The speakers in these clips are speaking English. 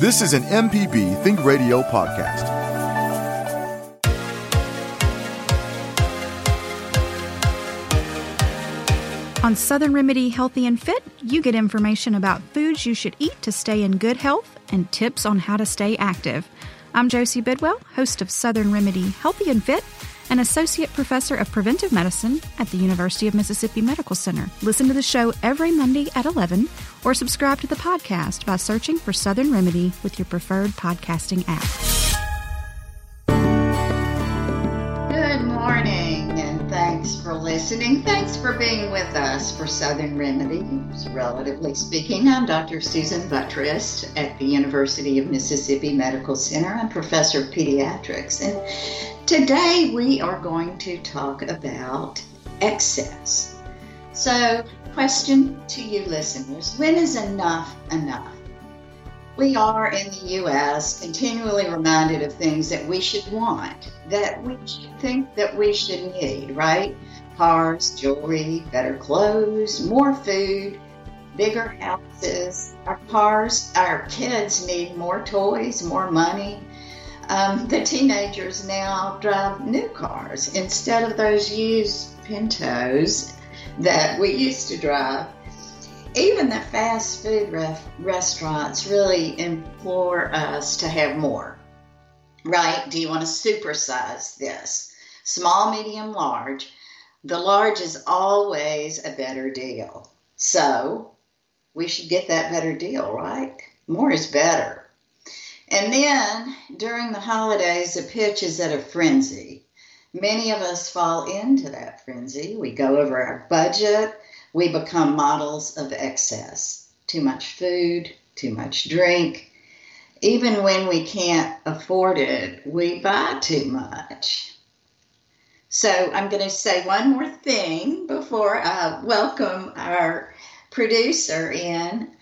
This is an MPB Think Radio podcast. On Southern Remedy Healthy and Fit, you get information about foods you should eat to stay in good health and tips on how to stay active. I'm Josie Bidwell, host of Southern Remedy Healthy and Fit an associate professor of preventive medicine at the University of Mississippi Medical Center. Listen to the show every Monday at 11 or subscribe to the podcast by searching for Southern Remedy with your preferred podcasting app. Good morning and thanks for listening. Thanks for being with us for Southern Remedy. Relatively speaking, I'm Dr. Susan Buttross at the University of Mississippi Medical Center. I'm professor of pediatrics and Today we are going to talk about excess. So, question to you listeners when is enough enough? We are in the U.S. continually reminded of things that we should want, that we should think that we should need, right? Cars, jewelry, better clothes, more food, bigger houses. Our cars, our kids need more toys, more money um, the teenagers now drive new cars instead of those used Pintos that we used to drive. Even the fast food ref- restaurants really implore us to have more. Right? Do you want to supersize this? Small, medium, large. The large is always a better deal. So we should get that better deal, right? More is better. And then during the holidays, the pitch is at a frenzy. Many of us fall into that frenzy. We go over our budget. We become models of excess. Too much food, too much drink. Even when we can't afford it, we buy too much. So I'm going to say one more thing before I welcome our producer in.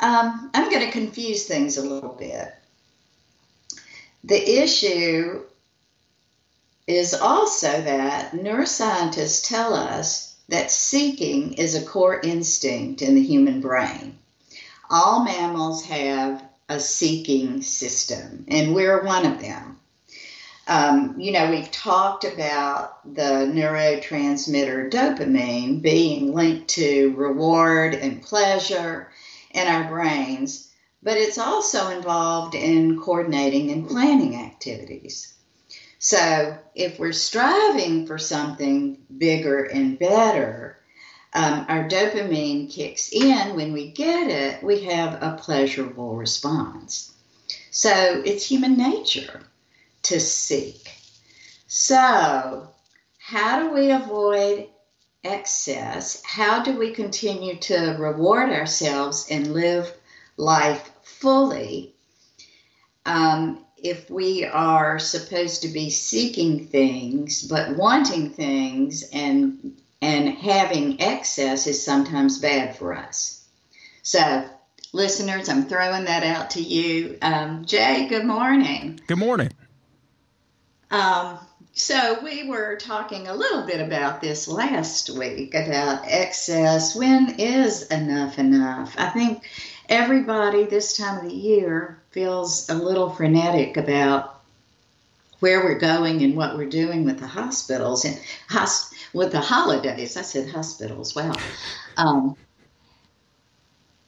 Um, I'm going to confuse things a little bit. The issue is also that neuroscientists tell us that seeking is a core instinct in the human brain. All mammals have a seeking system, and we're one of them. Um, you know, we've talked about the neurotransmitter dopamine being linked to reward and pleasure in our brains but it's also involved in coordinating and planning activities. So, if we're striving for something bigger and better, um, our dopamine kicks in. When we get it, we have a pleasurable response. So, it's human nature to seek. So, how do we avoid excess? How do we continue to reward ourselves and live life fully um, if we are supposed to be seeking things but wanting things and and having excess is sometimes bad for us. So listeners i'm throwing that out to you. Um, jay good morning. Good morning. Um, so we were talking a little bit about this last week about excess. When is enough enough? I think everybody this time of the year feels a little frenetic about where we're going and what we're doing with the hospitals and hos- with the holidays. I said hospitals. Wow. Um,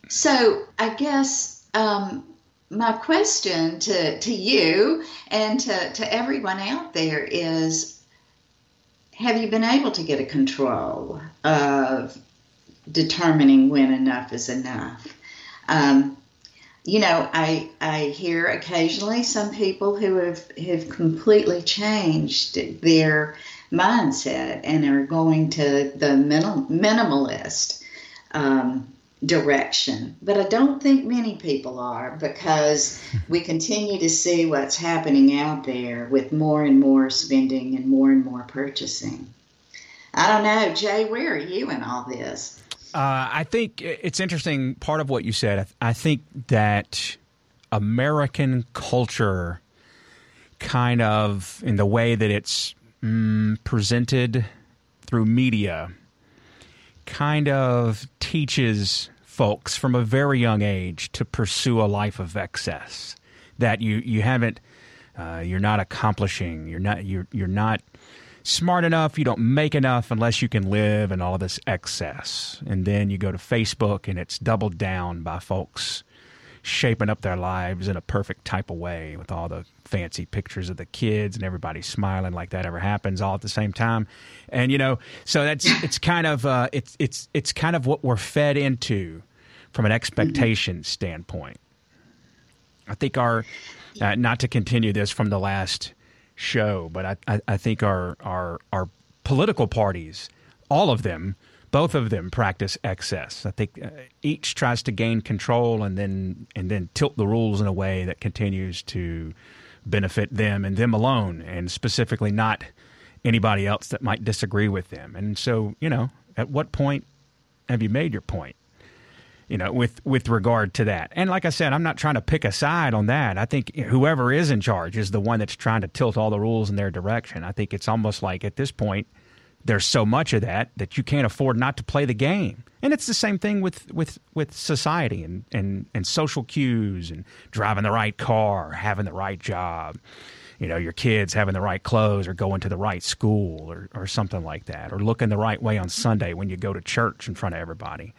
so I guess um, my question to, to you and to, to everyone out there is have you been able to get a control of determining when enough is enough? Um, you know, I I hear occasionally some people who have have completely changed their mindset and are going to the minimal, minimalist um, direction. But I don't think many people are because we continue to see what's happening out there with more and more spending and more and more purchasing. I don't know, Jay, where are you in all this? Uh, I think it's interesting. Part of what you said, I think that American culture, kind of in the way that it's mm, presented through media, kind of teaches folks from a very young age to pursue a life of excess. That you you haven't, uh, you're not accomplishing. You're not you're you're not smart enough. You don't make enough unless you can live in all of this excess. And then you go to Facebook and it's doubled down by folks shaping up their lives in a perfect type of way with all the fancy pictures of the kids and everybody smiling like that ever happens all at the same time and you know so that's it's kind of uh, it's it's it's kind of what we're fed into from an expectation mm-hmm. standpoint i think our uh, not to continue this from the last show but i i, I think our our our political parties all of them both of them practice excess. I think uh, each tries to gain control and then and then tilt the rules in a way that continues to benefit them and them alone, and specifically not anybody else that might disagree with them. And so, you know, at what point have you made your point? You know, with with regard to that. And like I said, I'm not trying to pick a side on that. I think whoever is in charge is the one that's trying to tilt all the rules in their direction. I think it's almost like at this point there's so much of that that you can't afford not to play the game. And it's the same thing with, with, with society and, and, and social cues and driving the right car, having the right job, you know, your kids having the right clothes or going to the right school or, or something like that, or looking the right way on Sunday when you go to church in front of everybody.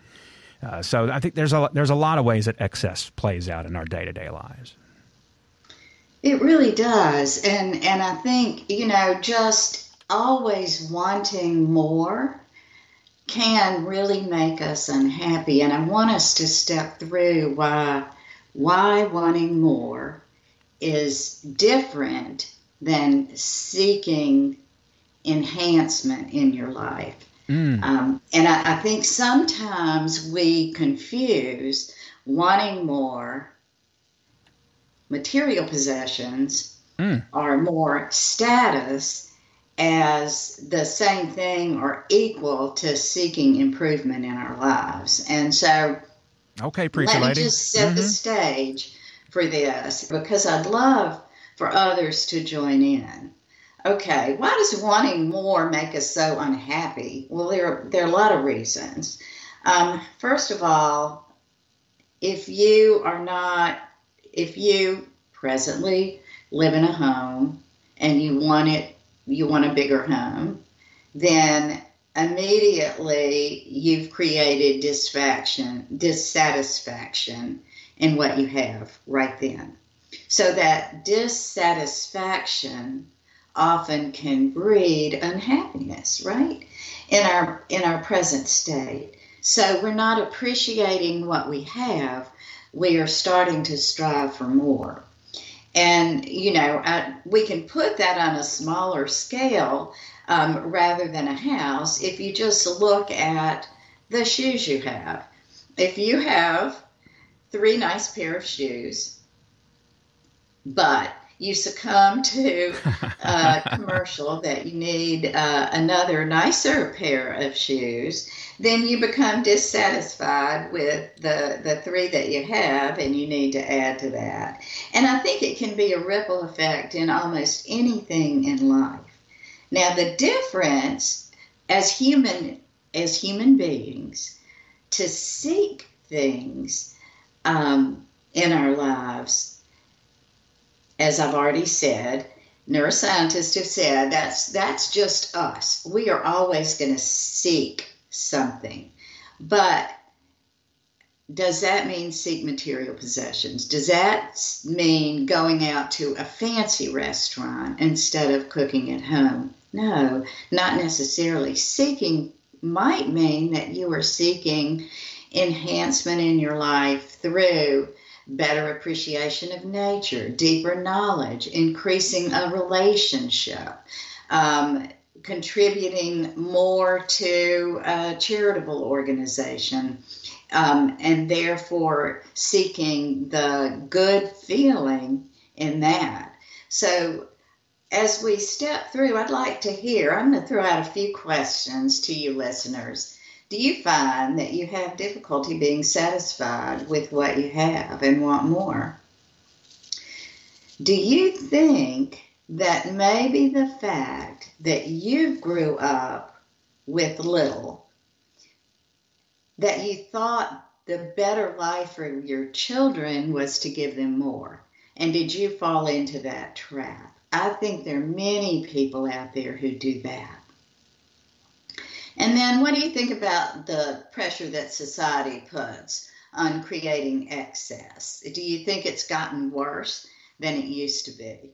Uh, so I think there's a, there's a lot of ways that excess plays out in our day to day lives. It really does. And, and I think, you know, just always wanting more can really make us unhappy. And I want us to step through why why wanting more is different than seeking enhancement in your life. Mm. Um, and I, I think sometimes we confuse wanting more material possessions mm. or more status as the same thing or equal to seeking improvement in our lives. And so, okay, preacher let me lady. just set mm-hmm. the stage for this because I'd love for others to join in. Okay, why does wanting more make us so unhappy? Well, there, there are a lot of reasons. Um, first of all, if you are not, if you presently live in a home and you want it you want a bigger home, then immediately you've created dissatisfaction, dissatisfaction in what you have right then. So that dissatisfaction often can breed unhappiness, right? In our in our present state. So we're not appreciating what we have. We are starting to strive for more. And, you know, uh, we can put that on a smaller scale um, rather than a house if you just look at the shoes you have. If you have three nice pair of shoes, but you succumb to a commercial that you need uh, another nicer pair of shoes, then you become dissatisfied with the, the three that you have and you need to add to that. And I think it can be a ripple effect in almost anything in life. Now, the difference as human as human beings to seek things um, in our lives as I've already said, neuroscientists have said that's that's just us. We are always going to seek something. But does that mean seek material possessions? Does that mean going out to a fancy restaurant instead of cooking at home? No, not necessarily. Seeking might mean that you are seeking enhancement in your life through better appreciation of nature, deeper knowledge, increasing a relationship, um, contributing more to a charitable organization um, and therefore seeking the good feeling in that. So, as we step through, I'd like to hear, I'm going to throw out a few questions to you listeners. Do you find that you have difficulty being satisfied with what you have and want more? Do you think that maybe the fact that you grew up with little, that you thought the better life for your children was to give them more? And did you fall into that trap? I think there are many people out there who do that. And then, what do you think about the pressure that society puts on creating excess? Do you think it's gotten worse than it used to be?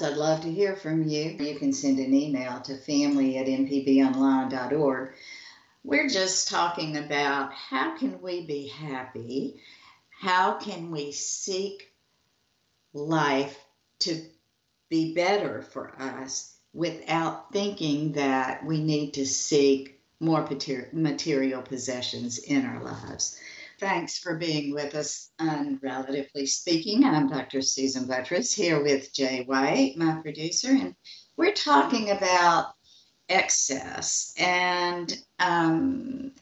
I'd love to hear from you. You can send an email to family at mpbonline.org. We're just talking about how can we be happy? How can we seek life to be better for us without thinking that we need to seek more material possessions in our lives. Thanks for being with us on Relatively Speaking. I'm Dr. Susan Buttross here with Jay White, my producer, and we're talking about excess and um,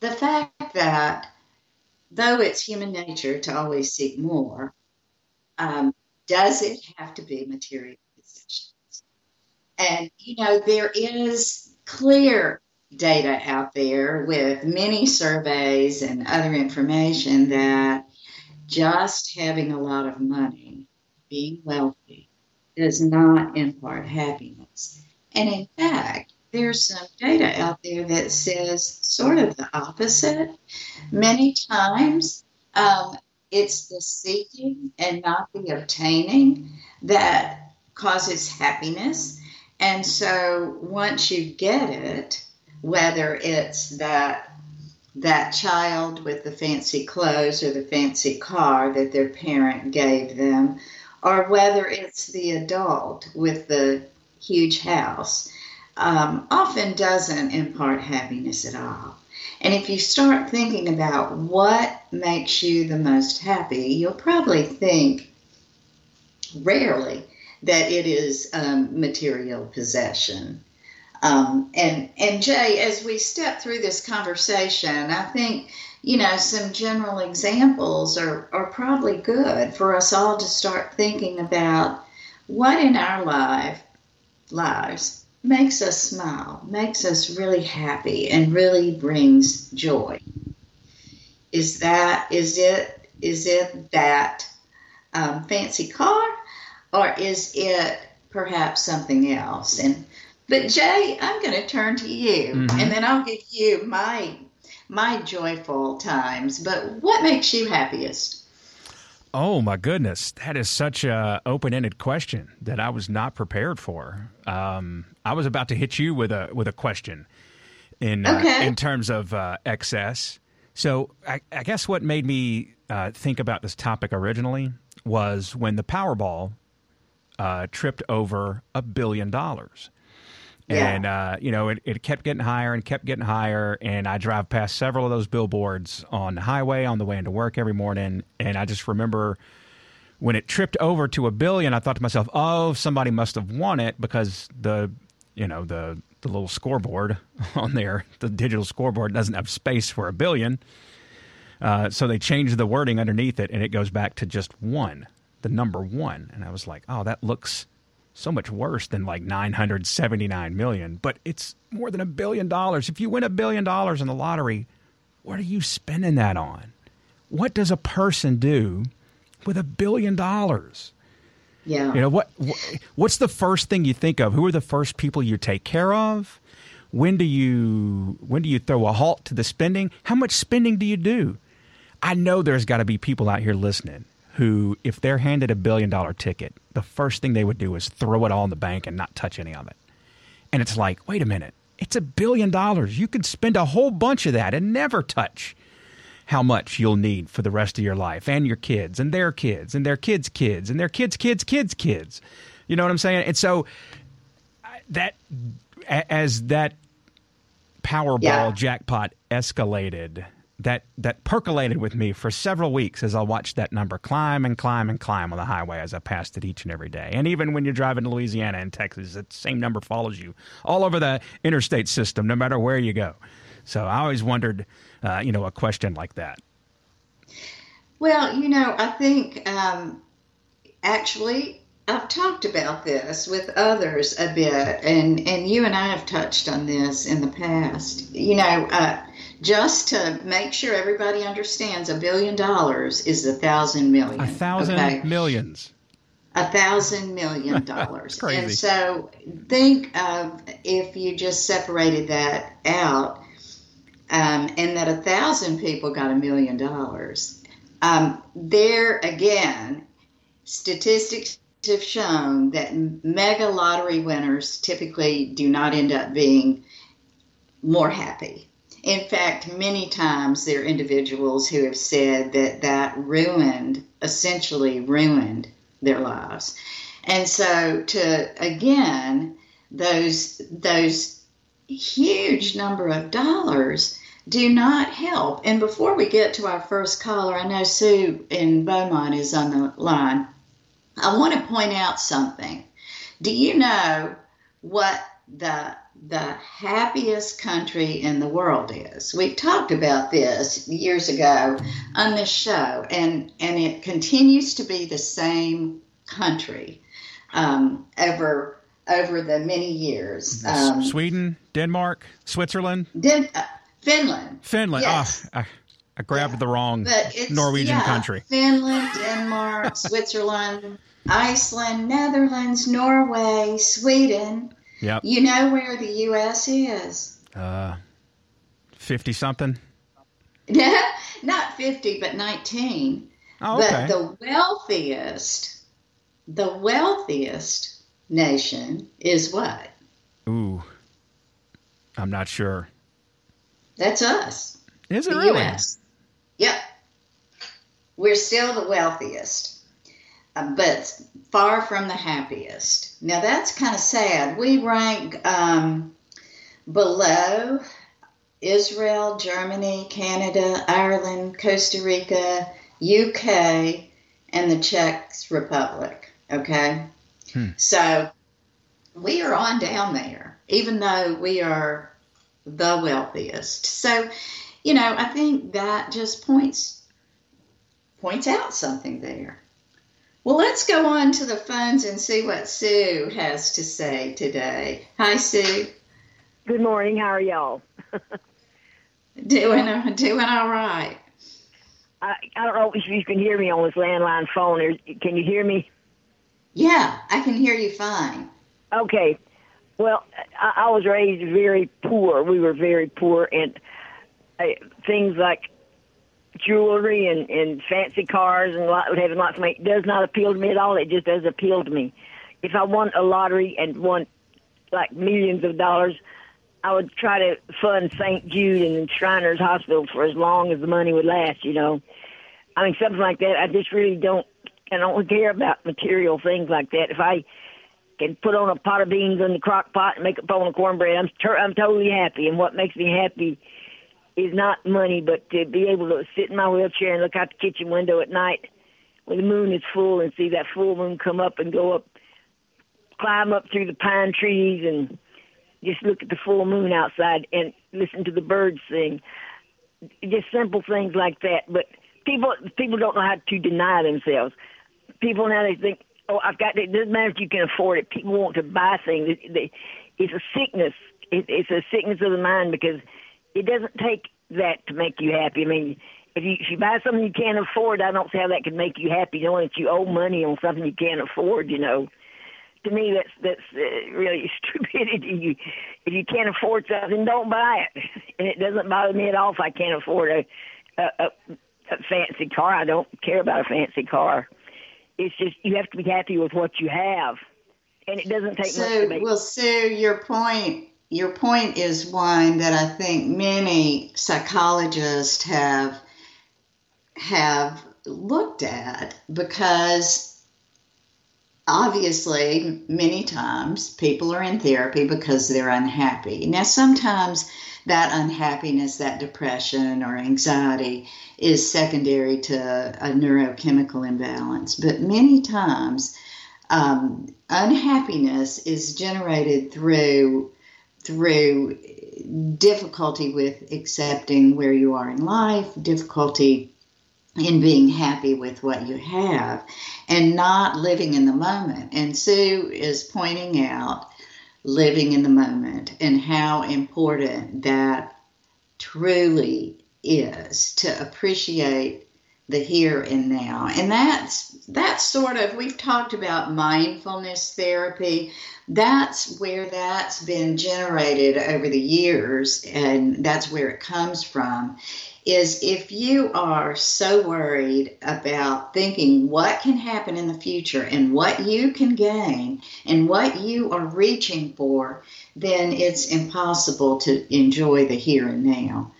the fact that though it's human nature to always seek more, um, does it have to be material possessions? And, you know, there is clear data out there with many surveys and other information that just having a lot of money, being wealthy, does not impart happiness. And in fact, there's some data out there that says sort of the opposite. Many times, um, it's the seeking and not the obtaining that causes happiness. And so once you get it, whether it's that that child with the fancy clothes or the fancy car that their parent gave them, or whether it's the adult with the huge house, um, often doesn't impart happiness at all. And if you start thinking about what makes you the most happy, you'll probably think rarely that it is um, material possession. Um, and and Jay, as we step through this conversation, I think you know some general examples are are probably good for us all to start thinking about what in our life lives makes us smile, makes us really happy, and really brings joy. Is that is it is it that um, fancy car, or is it perhaps something else? And but Jay, I'm going to turn to you, mm-hmm. and then I'll give you my my joyful times. But what makes you happiest? Oh my goodness, that is such a open-ended question that I was not prepared for. Um, I was about to hit you with a with a question in uh, in terms of uh, excess. So I, I, guess what made me uh, think about this topic originally was when the Powerball uh, tripped over a billion dollars. Yeah. And, uh, you know, it, it kept getting higher and kept getting higher. And I drive past several of those billboards on the highway on the way into work every morning. And I just remember when it tripped over to a billion, I thought to myself, oh, somebody must have won it because the, you know, the, the little scoreboard on there, the digital scoreboard doesn't have space for a billion. Uh, so they changed the wording underneath it and it goes back to just one, the number one. And I was like, oh, that looks so much worse than like 979 million, but it's more than a billion dollars. If you win a billion dollars in the lottery, what are you spending that on? What does a person do with a billion dollars? Yeah. You know what what's the first thing you think of? Who are the first people you take care of? When do you when do you throw a halt to the spending? How much spending do you do? I know there's got to be people out here listening who, if they're handed a billion dollar ticket, the first thing they would do is throw it all in the bank and not touch any of it. And it's like, wait a minute, it's a billion dollars. You could spend a whole bunch of that and never touch how much you'll need for the rest of your life and your kids and their kids and their kids' kids and their kids' kids' kids' kids. You know what I'm saying? And so that as that Powerball Yeah. jackpot escalated, that that percolated with me for several weeks as I watched that number climb and climb and climb on the highway as I passed it each and every day. And even when you're driving to Louisiana and Texas, that same number follows you all over the interstate system, no matter where you go. So I always wondered, uh, you know, a question like that. Well, you know, I think um, actually I've talked about this with others a bit, and, and you and I have touched on this in the past. You know, uh, just to make sure everybody understands, a billion dollars is a thousand million. A thousand okay? millions. a thousand million dollars. Crazy. and so think of if you just separated that out, um, and that a thousand people got a million dollars. Um, there again, statistics have shown that mega lottery winners typically do not end up being more happy. In fact, many times there are individuals who have said that that ruined, essentially ruined their lives. And so to again, those those huge number of dollars do not help. And before we get to our first caller, I know Sue in Beaumont is on the line. I want to point out something. Do you know what the the happiest country in the world is? We've talked about this years ago on this show, and and it continues to be the same country um, over over the many years. Um, Sweden, Denmark, Switzerland, Den- uh, Finland. Finland. Yes. Ah, I, I grabbed the wrong But it's Norwegian yeah, country. Finland, Denmark, Switzerland, Iceland, Netherlands, Norway, Sweden. Yep. You know where the U.S. is? Uh, 50 something. Not 50, but 19. Oh, okay. But the wealthiest, the wealthiest nation is what? Ooh. I'm not sure. That's us. Is it the really? U.S. Yep. We're still the wealthiest, but far from the happiest. Now that's kind of sad. We rank um, below Israel, Germany, Canada, Ireland, Costa Rica, UK, and the Czech Republic. Okay? Hmm. So we are on down there, even though we are the wealthiest. So, you know, I think that just points points out something there. Well, let's go on to the phones and see what Sue has to say today. Hi, Sue. Good morning. How are y'all? Doing doing all right. I, I don't know if you can hear me on this landline phone. Or, can you hear me? Yeah, I can hear you fine. Okay. Well, I, I was raised very poor. We were very poor, and uh, things like jewelry and, and fancy cars and lot, having lots of money does not appeal to me at all. It just doesn't appeal to me. If I won a lottery and won like millions of dollars, I would try to fund St. Jude and Shriners Hospital for as long as the money would last. You know, I mean something like that. I just really don't. I don't care about material things like that. If I can put on a pot of beans in the crock pot and make a bowl of cornbread, I'm ter- I'm totally happy. And what makes me happy is not money, but to be able to sit in my wheelchair and look out the kitchen window at night when the moon is full and see that full moon come up and go up, climb up through the pine trees and just look at the full moon outside and listen to the birds sing. Just simple things like that. But people people don't know how to deny themselves. People now they think, oh, I've got. It doesn't matter if you can afford it. People want to buy things. It's a sickness. It- It's a sickness of the mind because it doesn't take that to make you happy. I mean, if you if you buy something you can't afford, I don't see how that can make you happy, knowing that you owe money on something you can't afford. You know, to me that's that's uh, really stupidity. You, if you can't afford something, don't buy it. And it doesn't bother me at all if I can't afford a a, a, a fancy car. I don't care about a fancy car. It's just you have to be happy with what you have, and it doesn't take much to So, make. well, Sue, your point your point is one that I think many psychologists have have looked at because obviously, many times people are in therapy because they're unhappy. Now, sometimes that unhappiness, that depression or anxiety is secondary to a neurochemical imbalance. But many times, um, unhappiness is generated through through difficulty with accepting where you are in life, difficulty in being happy with what you have, and not living in the moment. And Sue is pointing out living in the moment and how important that truly is to appreciate the here and now. And that's that's sort of we've talked about mindfulness therapy. That's where that's been generated over the years and that's where it comes from. Is if you are so worried about thinking what can happen in the future and what you can gain and what you are reaching for, then it's impossible to enjoy the here and now.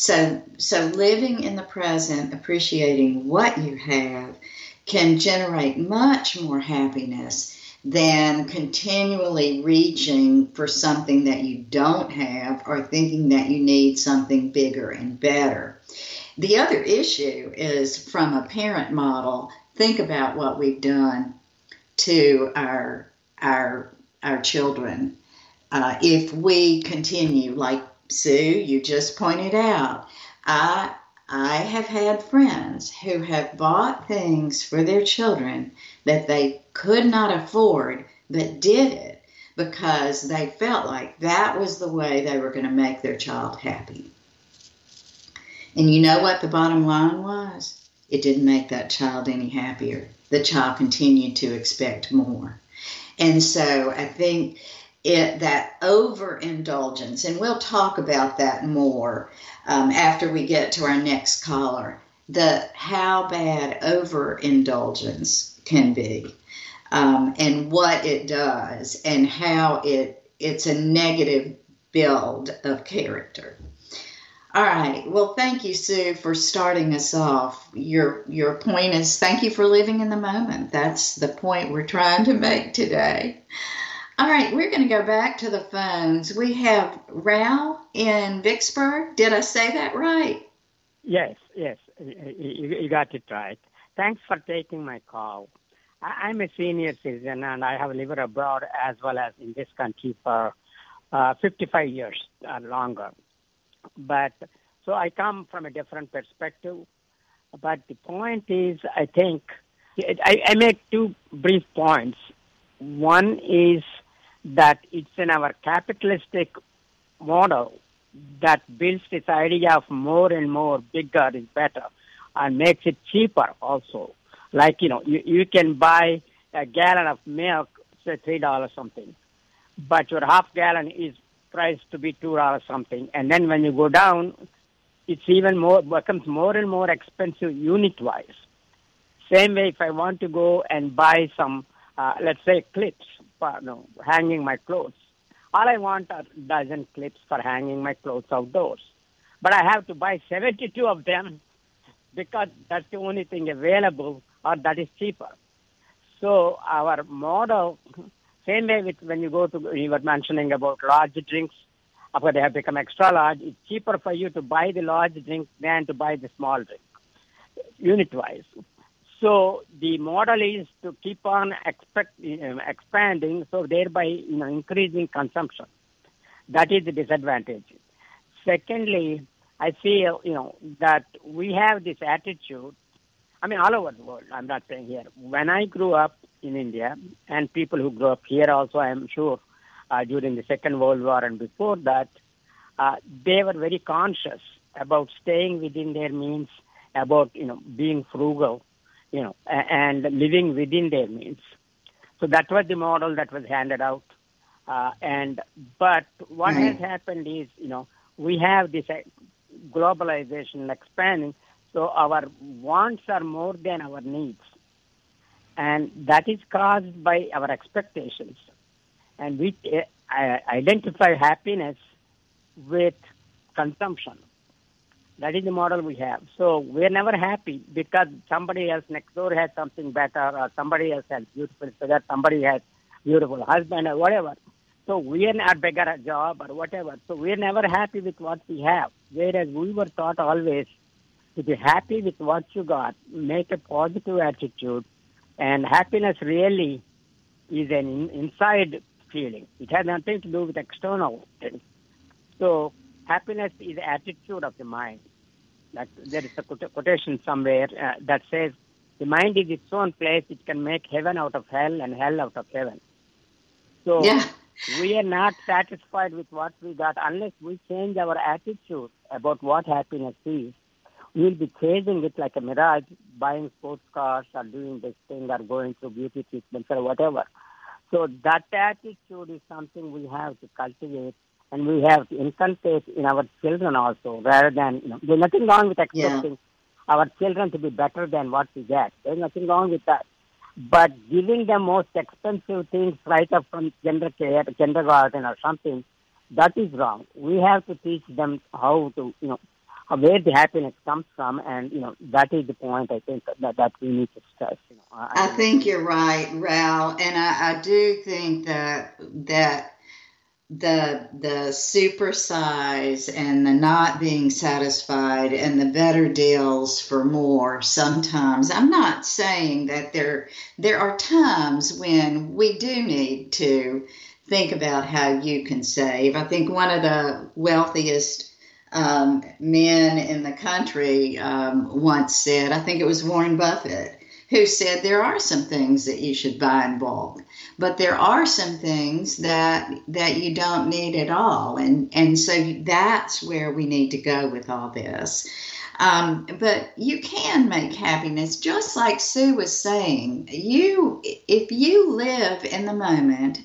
So, so living in the present, appreciating what you have, can generate much more happiness than continually reaching for something that you don't have or thinking that you need something bigger and better. The other issue is from a parent model. Think about what we've done to our our our children. Uh, if we continue like Sue, you just pointed out, I I have had friends who have bought things for their children that they could not afford, but did it because they felt like that was the way they were going to make their child happy. And you know what the bottom line was? It didn't make that child any happier. The child continued to expect more. And so I think it, that overindulgence, and we'll talk about that more um, after we get to our next caller, the how bad overindulgence can be, um, and what it does, and how it it's a negative build of character. All right. Well, thank you, Sue, for starting us off. Your your point is thank you for living in the moment. That's the point we're trying to make today. All right, we're going to go back to the phones. We have Rao in Vicksburg. Did I say that right? Yes, yes, you, got it right. Thanks for taking my call. I'm a senior citizen and I have lived abroad as well as in this country for uh, 55 years and longer. But so I come from a different perspective. But the point is, I think I, I make two brief points. One is that it's in our capitalistic model that builds this idea of more and more bigger is better and makes it cheaper also. Like, you know, you, you can buy a gallon of milk, say three dollars something, but your half gallon is priced to be two dollars something. And then when you go down, it's even more becomes more and more expensive unit wise. Same way if I want to go and buy some uh, let's say clips for no, hanging my clothes. All I want are dozen clips for hanging my clothes outdoors. But I have to buy 72 of them because that's the only thing available or that is cheaper. So our model, same way with when you go to, you were mentioning about large drinks, after they have become extra large, it's cheaper for you to buy the large drink than to buy the small drink, unit wise. So the model is to keep on expect, uh, expanding, so thereby you know increasing consumption. That is the disadvantage. Secondly, I feel you know that we have this attitude. I mean, all over the world. I'm not saying here. When I grew up in India, and people who grew up here also, I'm sure, uh, during the Second World War and before that, uh, they were very conscious about staying within their means, about you know being frugal you know, and living within their means. So that was the model that was handed out. Uh, and but what has happened is, you know, we have this uh, globalization expanding, so our wants are more than our needs, and that is caused by our expectations, and we uh, identify happiness with consumption. That is the model we have. So we're never happy because somebody else next door has something better, or somebody else has beautiful figure, somebody has beautiful husband, or whatever. So we are not bigger a job or whatever. So we're never happy with what we have. Whereas we were taught always to be happy with what you got, make a positive attitude, and happiness really is an inside feeling. It has nothing to do with external things. So happiness is attitude of the mind. That there is a quotation somewhere uh, that says the mind is its own place. It can make heaven out of hell and hell out of heaven. So yeah. we are not satisfied with what we got unless we change our attitude about what happiness is. We'll be chasing it like a mirage, buying sports cars or doing this thing or going through beauty treatments or whatever. So that attitude is something we have to cultivate and we have to inculcate in our children also, rather than, you know, there's nothing wrong with expecting yeah. our children to be better than what we get. There's nothing wrong with that. But giving them most expensive things right up from gender care, kindergarten or something, that is wrong. We have to teach them how to, you know, where the happiness comes from, and you know that is the point I think that that we need to stress. You know, I, I think you're right, Rao, and I, I do think that that the the super size and the not being satisfied and the better deals for more sometimes. I'm not saying that there there are times when we do need to think about how you can save. I think one of the wealthiest um, men in the country um, once said i think it was warren buffett who said there are some things that you should buy in bulk, but there are some things that that you don't need at all, and and so that's where we need to go with all this. Um, but you can make happiness, just like Sue was saying. You, if you live in the moment,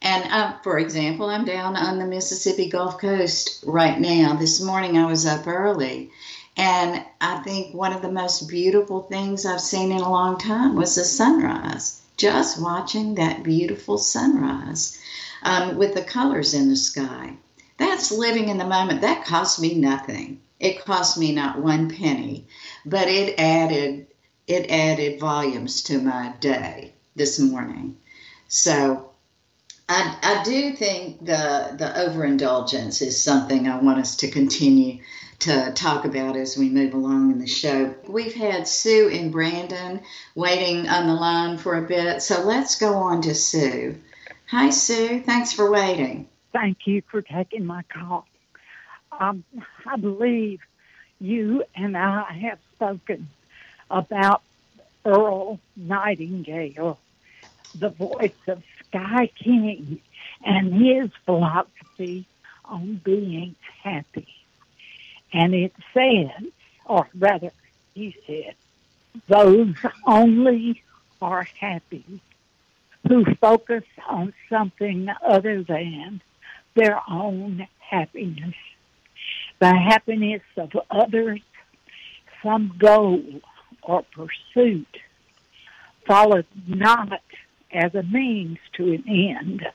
and uh, for example, I'm down on the Mississippi Gulf Coast right now. This morning I was up early and I think one of the most beautiful things I've seen in a long time was the sunrise. Just watching that beautiful sunrise um, with the colors in the sky. That's living in the moment. That cost me nothing. It cost me not one penny, but it added it added volumes to my day this morning. So I, I do think the the overindulgence is something I want us to continue to talk about as we move along in the show. We've had Sue and Brandon waiting on the line for a bit, so let's go on to Sue. Hi, Sue. Thanks for waiting. Thank you for taking my call. Um, I believe you and I have spoken about Earl Nightingale, the voice of Sky King, and his philosophy on being happy. And it said, or rather, he said, those only are happy who focus on something other than their own happiness. The happiness of others, some goal or pursuit, followed not as a means to an end,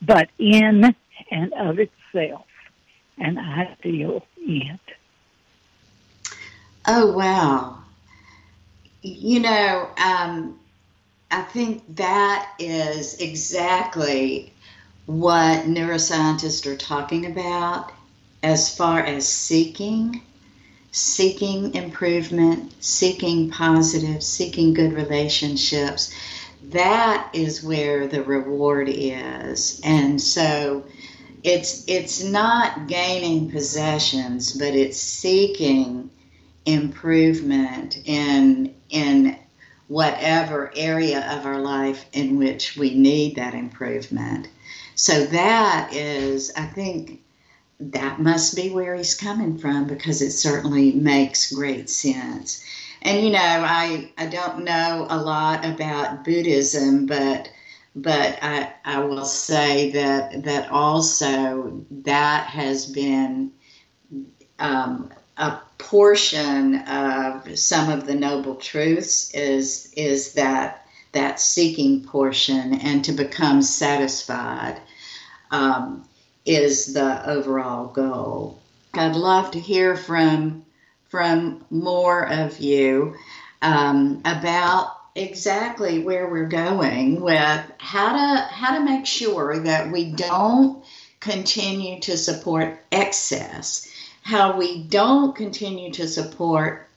but in and of itself an ideal end. Oh, wow. You know, um, I think that is exactly what neuroscientists are talking about as far as seeking, seeking improvement, seeking positive, seeking good relationships. That is where the reward is. And so, it's it's not gaining possessions, but it's seeking improvement in in whatever area of our life in which we need that improvement. So that is, I think, that must be where he's coming from because it certainly makes great sense. And you know, I I don't know a lot about Buddhism, but but I, I will say that that also that has been um, a portion of some of the noble truths is is that that seeking portion and to become satisfied um, is the overall goal. I'd love to hear from from more of you um, about exactly where we're going with how to how to make sure that we don't continue to support excess, how we don't continue to support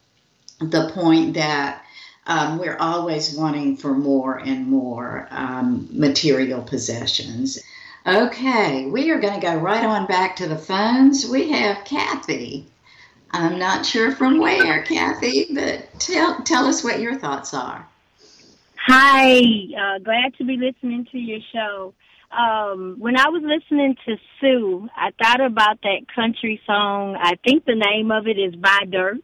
the point that um, we're always wanting for more and more um, material possessions. Okay, we are going to go right on back to the phones. We have Kathy. I'm not sure from where, Kathy, but tell tell us what your thoughts are. Hi, uh, glad to be listening to your show. Um, when I was listening to Sue, I thought about that country song. I think the name of it is Buy Dirt.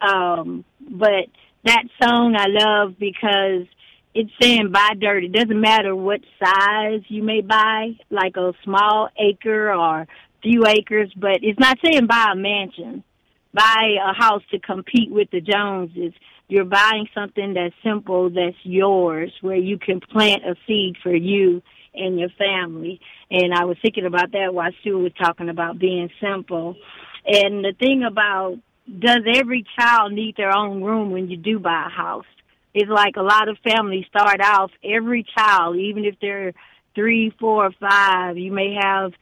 Um, but that song I love because it's saying buy dirt. It doesn't matter what size you may buy, like a small acre or few acres, but it's not saying buy a mansion. Buy a house to compete with the Joneses you're buying something that's simple, that's yours, where you can plant a seed for you and your family. And I was thinking about that while Sue was talking about being simple. And the thing about does every child need their own room when you do buy a house? It's like a lot of families start off every child, even if they're three, four, five, you may have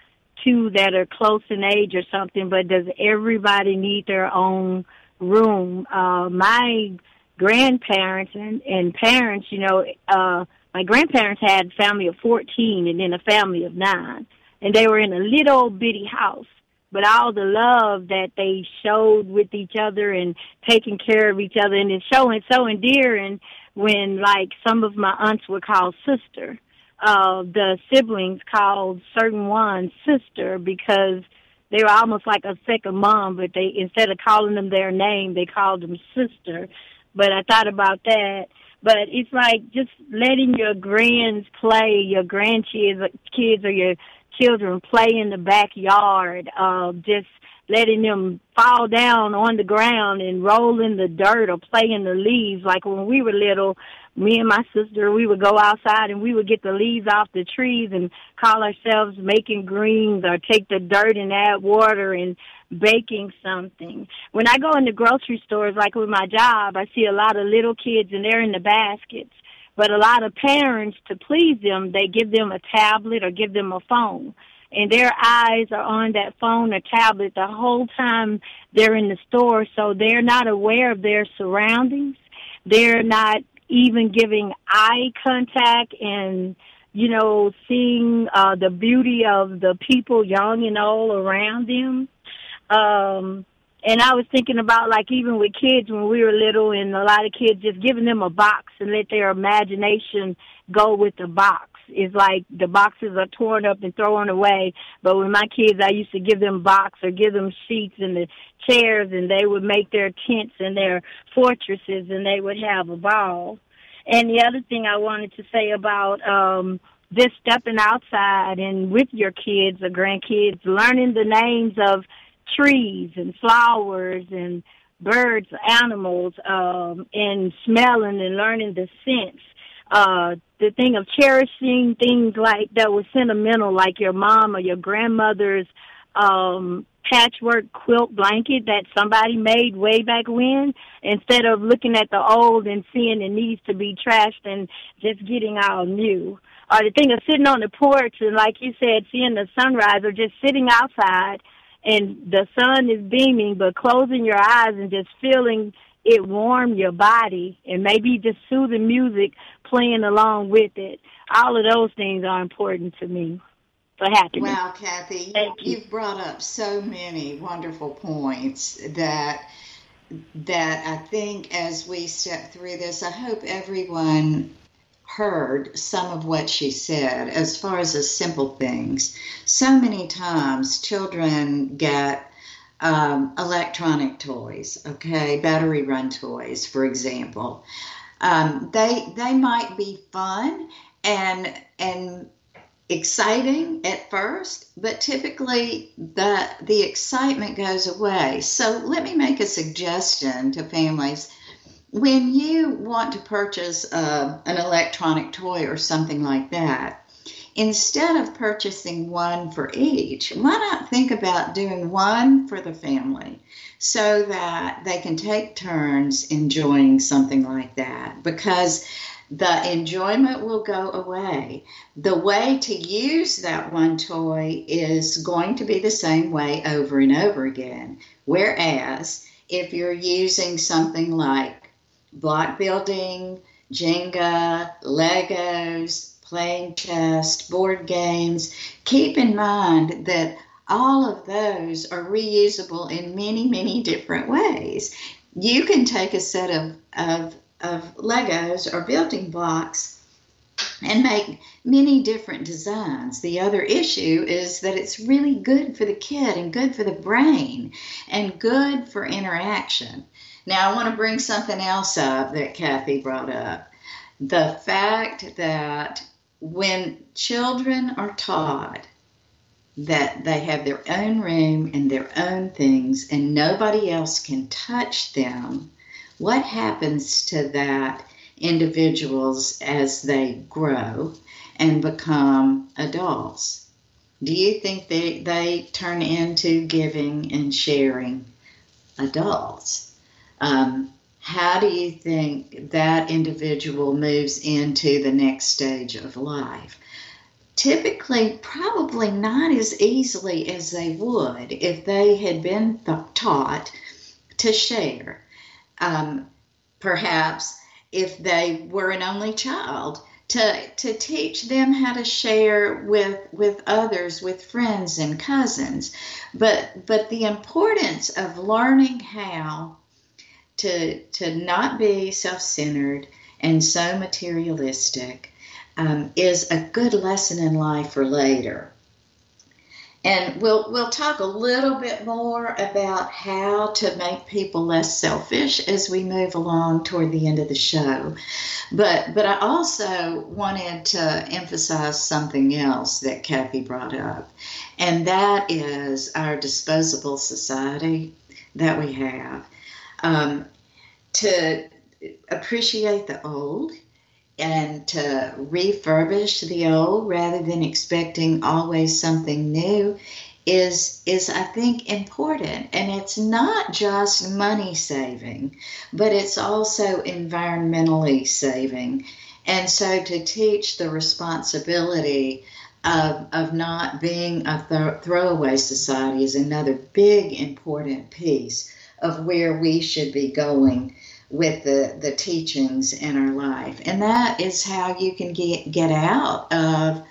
two that are close in age or something, but does everybody need their own room? Uh, my grandparents and, and parents, you know, uh, my grandparents had a family of 14 and then a family of nine. And they were in a little bitty house. But all the love that they showed with each other and taking care of each other and it's showing so endearing when like some of my aunts were called sister. Uh, the siblings called certain ones sister because they were almost like a second mom, but they instead of calling them their name, they called them sister but I thought about that. But it's like just letting your grands play, your grandkids, kids or your children play in the backyard. Uh, just letting them fall down on the ground and roll in the dirt or play in the leaves. Like when we were little, me and my sister, we would go outside and we would get the leaves off the trees and call ourselves making greens or take the dirt and add water and baking something. When I go into grocery stores, like with my job, I see a lot of little kids and they're in the baskets. But a lot of parents, to please them, they give them a tablet or give them a phone. And their eyes are on that phone or tablet the whole time they're in the store, so they're not aware of their surroundings. They're not even giving eye contact and you know seeing uh the beauty of the people young and old around them um, and I was thinking about like even with kids when we were little and a lot of kids just giving them a box and let their imagination go with the box. It's like the boxes are torn up and thrown away. But with my kids, I used to give them box or give them sheets and the chairs and they would make their tents and their fortresses and they would have a ball. And the other thing I wanted to say about, um, just stepping outside and with your kids or grandkids, learning the names of trees and flowers and birds, animals, um, and smelling and learning the scents. Uh, the thing of cherishing things like that was sentimental, like your mom or your grandmother's um, patchwork quilt blanket that somebody made way back when, instead of looking at the old and seeing it needs to be trashed and just getting all new. Or the thing of sitting on the porch and, like you said, seeing the sunrise or just sitting outside and the sun is beaming, but closing your eyes and just feeling it warm your body and maybe just soothing music playing along with it. All of those things are important to me for happiness. Wow, Kathy, Thank you. you've brought up so many wonderful points that that I think as we step through this, I hope everyone heard some of what she said as far as the simple things. So many times children get um, electronic toys, okay, battery run toys, for example. Um, they they might be fun and and exciting at first, but typically the the excitement goes away. So let me make a suggestion to families when you want to purchase uh, an electronic toy or something like that, instead of purchasing one for each, why not think about doing one for the family so that they can take turns enjoying something like that? Because the enjoyment will go away. The way to use that one toy is going to be the same way over and over again. Whereas if you're using something like block building, Jenga, Legos, playing chess, board games, keep in mind that all of those are reusable in many, many different ways. You can take a set of, of of Legos or building blocks and make many different designs. The other issue is that it's really good for the kid and good for the brain and good for interaction. Now, I want to bring something else up that Kathy brought up. The fact that when children are taught that they have their own room and their own things and nobody else can touch them, what happens to that individuals as they grow and become adults? Do you think they, they turn into giving and sharing adults? Um, how do you think that individual moves into the next stage of life? Typically, probably not as easily as they would if they had been th- taught to share um, perhaps if they were an only child to to teach them how to share with with others with friends and cousins but but the importance of learning how to to not be self-centered and so materialistic um, is a good lesson in life for later and we'll we'll talk a little bit more about how to make people less selfish as we move along toward the end of the show. But but I also wanted to emphasize something else that Kathy brought up, and that is our disposable society that we have. Um, to appreciate the old and to refurbish the old rather than expecting always something new is is I think important. And it's not just money saving but it's also environmentally saving. And so to teach the responsibility of, of not being a th- throwaway society is another big important piece of where we should be going with the, the teachings in our life. And that is how you can get, get out of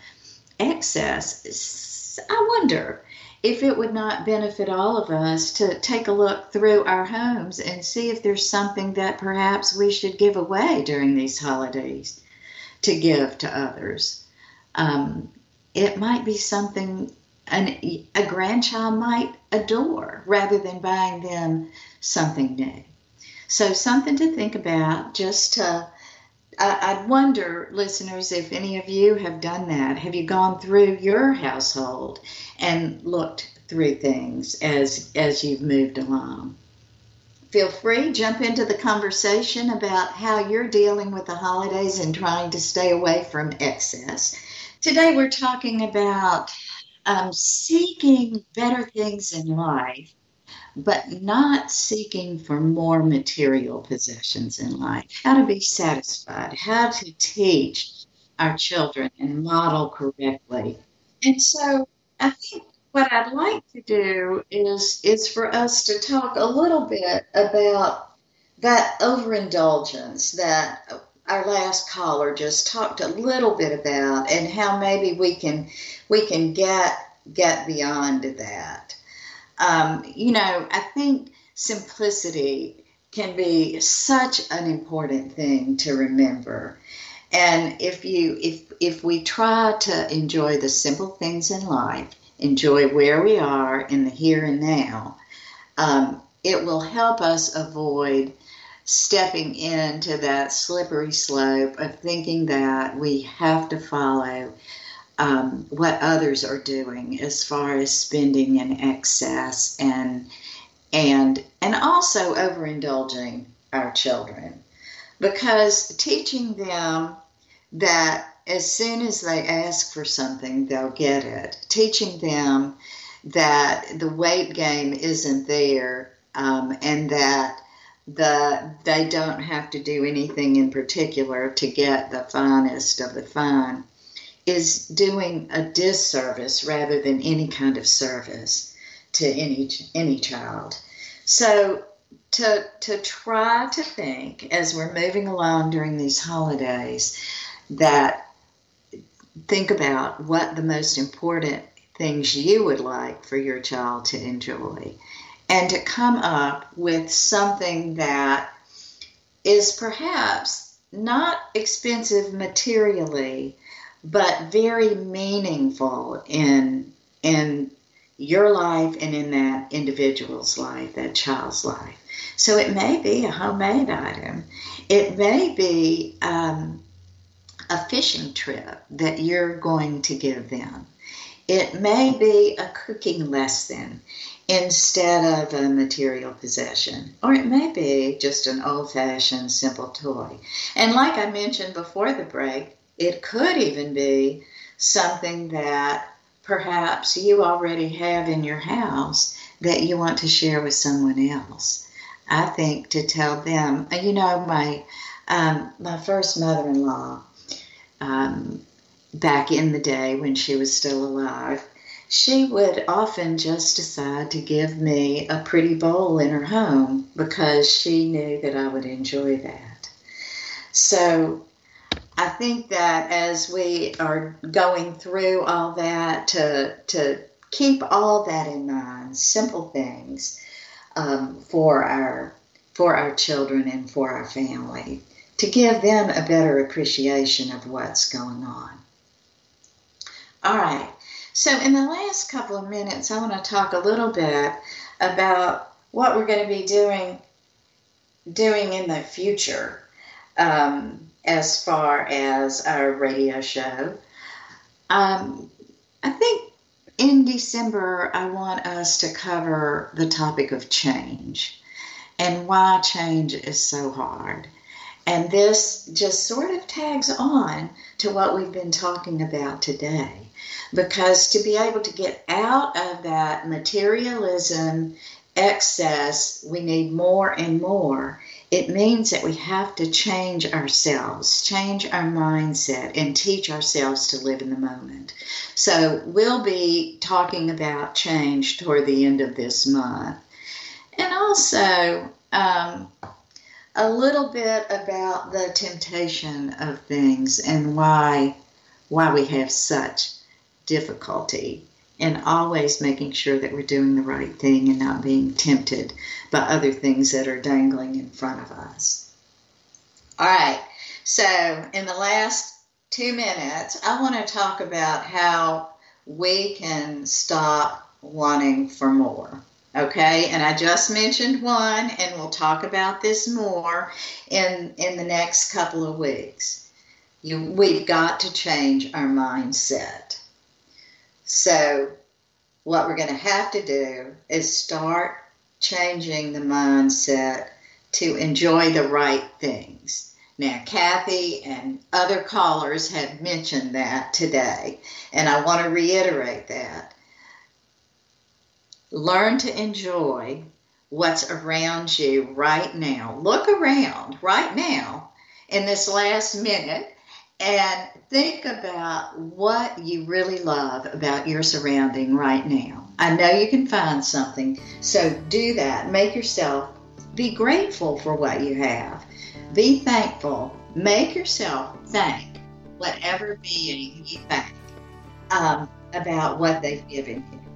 excess. I wonder if it would not benefit all of us to take a look through our homes and see if there's something that perhaps we should give away during these holidays to give to others. Um, it might be something an, a grandchild might adore rather than buying them something new. So, something to think about just to. I, would wonder, listeners, if any of you have done that. Have you gone through your household and looked through things as as you've moved along? Feel free, jump into the conversation about how you're dealing with the holidays and trying to stay away from excess. Today, we're talking about um, seeking better things in life but not seeking for more material possessions in life. How to be satisfied, how to teach our children and model correctly. And so I think what I'd like to do is is for us to talk a little bit about that overindulgence that our last caller just talked a little bit about and how maybe we can we can get get beyond that um, you know, I think simplicity can be such an important thing to remember. And if you if if we try to enjoy the simple things in life, enjoy where we are in the here and now, um, it will help us avoid stepping into that slippery slope of thinking that we have to follow um, what others are doing as far as spending in excess and and and also overindulging our children because teaching them that as soon as they ask for something, they'll get it. Teaching them that the wait game isn't there um, and that the they don't have to do anything in particular to get the finest of the fine is doing a disservice rather than any kind of service to any any child. So to to try to think as we're moving along during these holidays that think about what the most important things you would like for your child to enjoy and to come up with something that is perhaps not expensive materially but very meaningful in in your life and in that individual's life, that child's life. So it may be a homemade item. It may be um, a fishing trip that you're going to give them. It may be a cooking lesson instead of a material possession, or it may be just an old fashioned simple toy. And like I mentioned before the break, it could even be something that perhaps you already have in your house that you want to share with someone else. I think to tell them, you know, my um, my first mother-in-law, um, back in the day when she was still alive, she would often just decide to give me a pretty bowl in her home because she knew that I would enjoy that. So I think that as we are going through all that, to to keep all that in mind, simple things um, for our for our children and for our family, to give them a better appreciation of what's going on. All right. So in the last couple of minutes, I want to talk a little bit about what we're going to be doing doing in the future. Um, as far as our radio show. Um, I think in December, I want us to cover the topic of change and why change is so hard. And this just sort of tags on to what we've been talking about today. Because to be able to get out of that materialism excess, we need more and more it means that we have to change ourselves, change our mindset, and teach ourselves to live in the moment. So, we'll be talking about change toward the end of this month. And also, um, a little bit about the temptation of things and why why we have such difficulty in always making sure that we're doing the right thing and not being tempted by other things that are dangling in front of us. All right, so in the last two minutes, I want to talk about how we can stop wanting for more. Okay, and I just mentioned one, and we'll talk about this more in in the next couple of weeks. You, we've got to change our mindset. So, what we're going to have to do is start changing the mindset to enjoy the right things. Now, Kathy and other callers have mentioned that today, and I want to reiterate that. Learn to enjoy what's around you right now. Look around right now in this last minute and think about what you really love about your surrounding right now. I know you can find something, so do that. Make yourself be grateful for what you have. Be thankful. Make yourself thank whatever being you thank um, about what they've given you.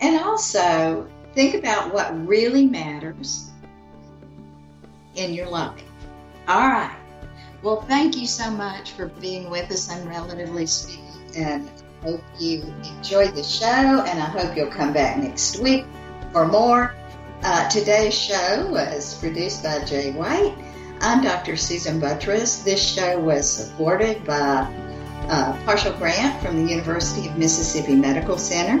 And also think about what really matters in your life. All right. Well, thank you so much for being with us on Relatively Speaking, and I hope you enjoyed the show, and I hope you'll come back next week for more. Uh, today's show was produced by Jay White. I'm Dr. Susan Buttross. This show was supported by a partial grant from the University of Mississippi Medical Center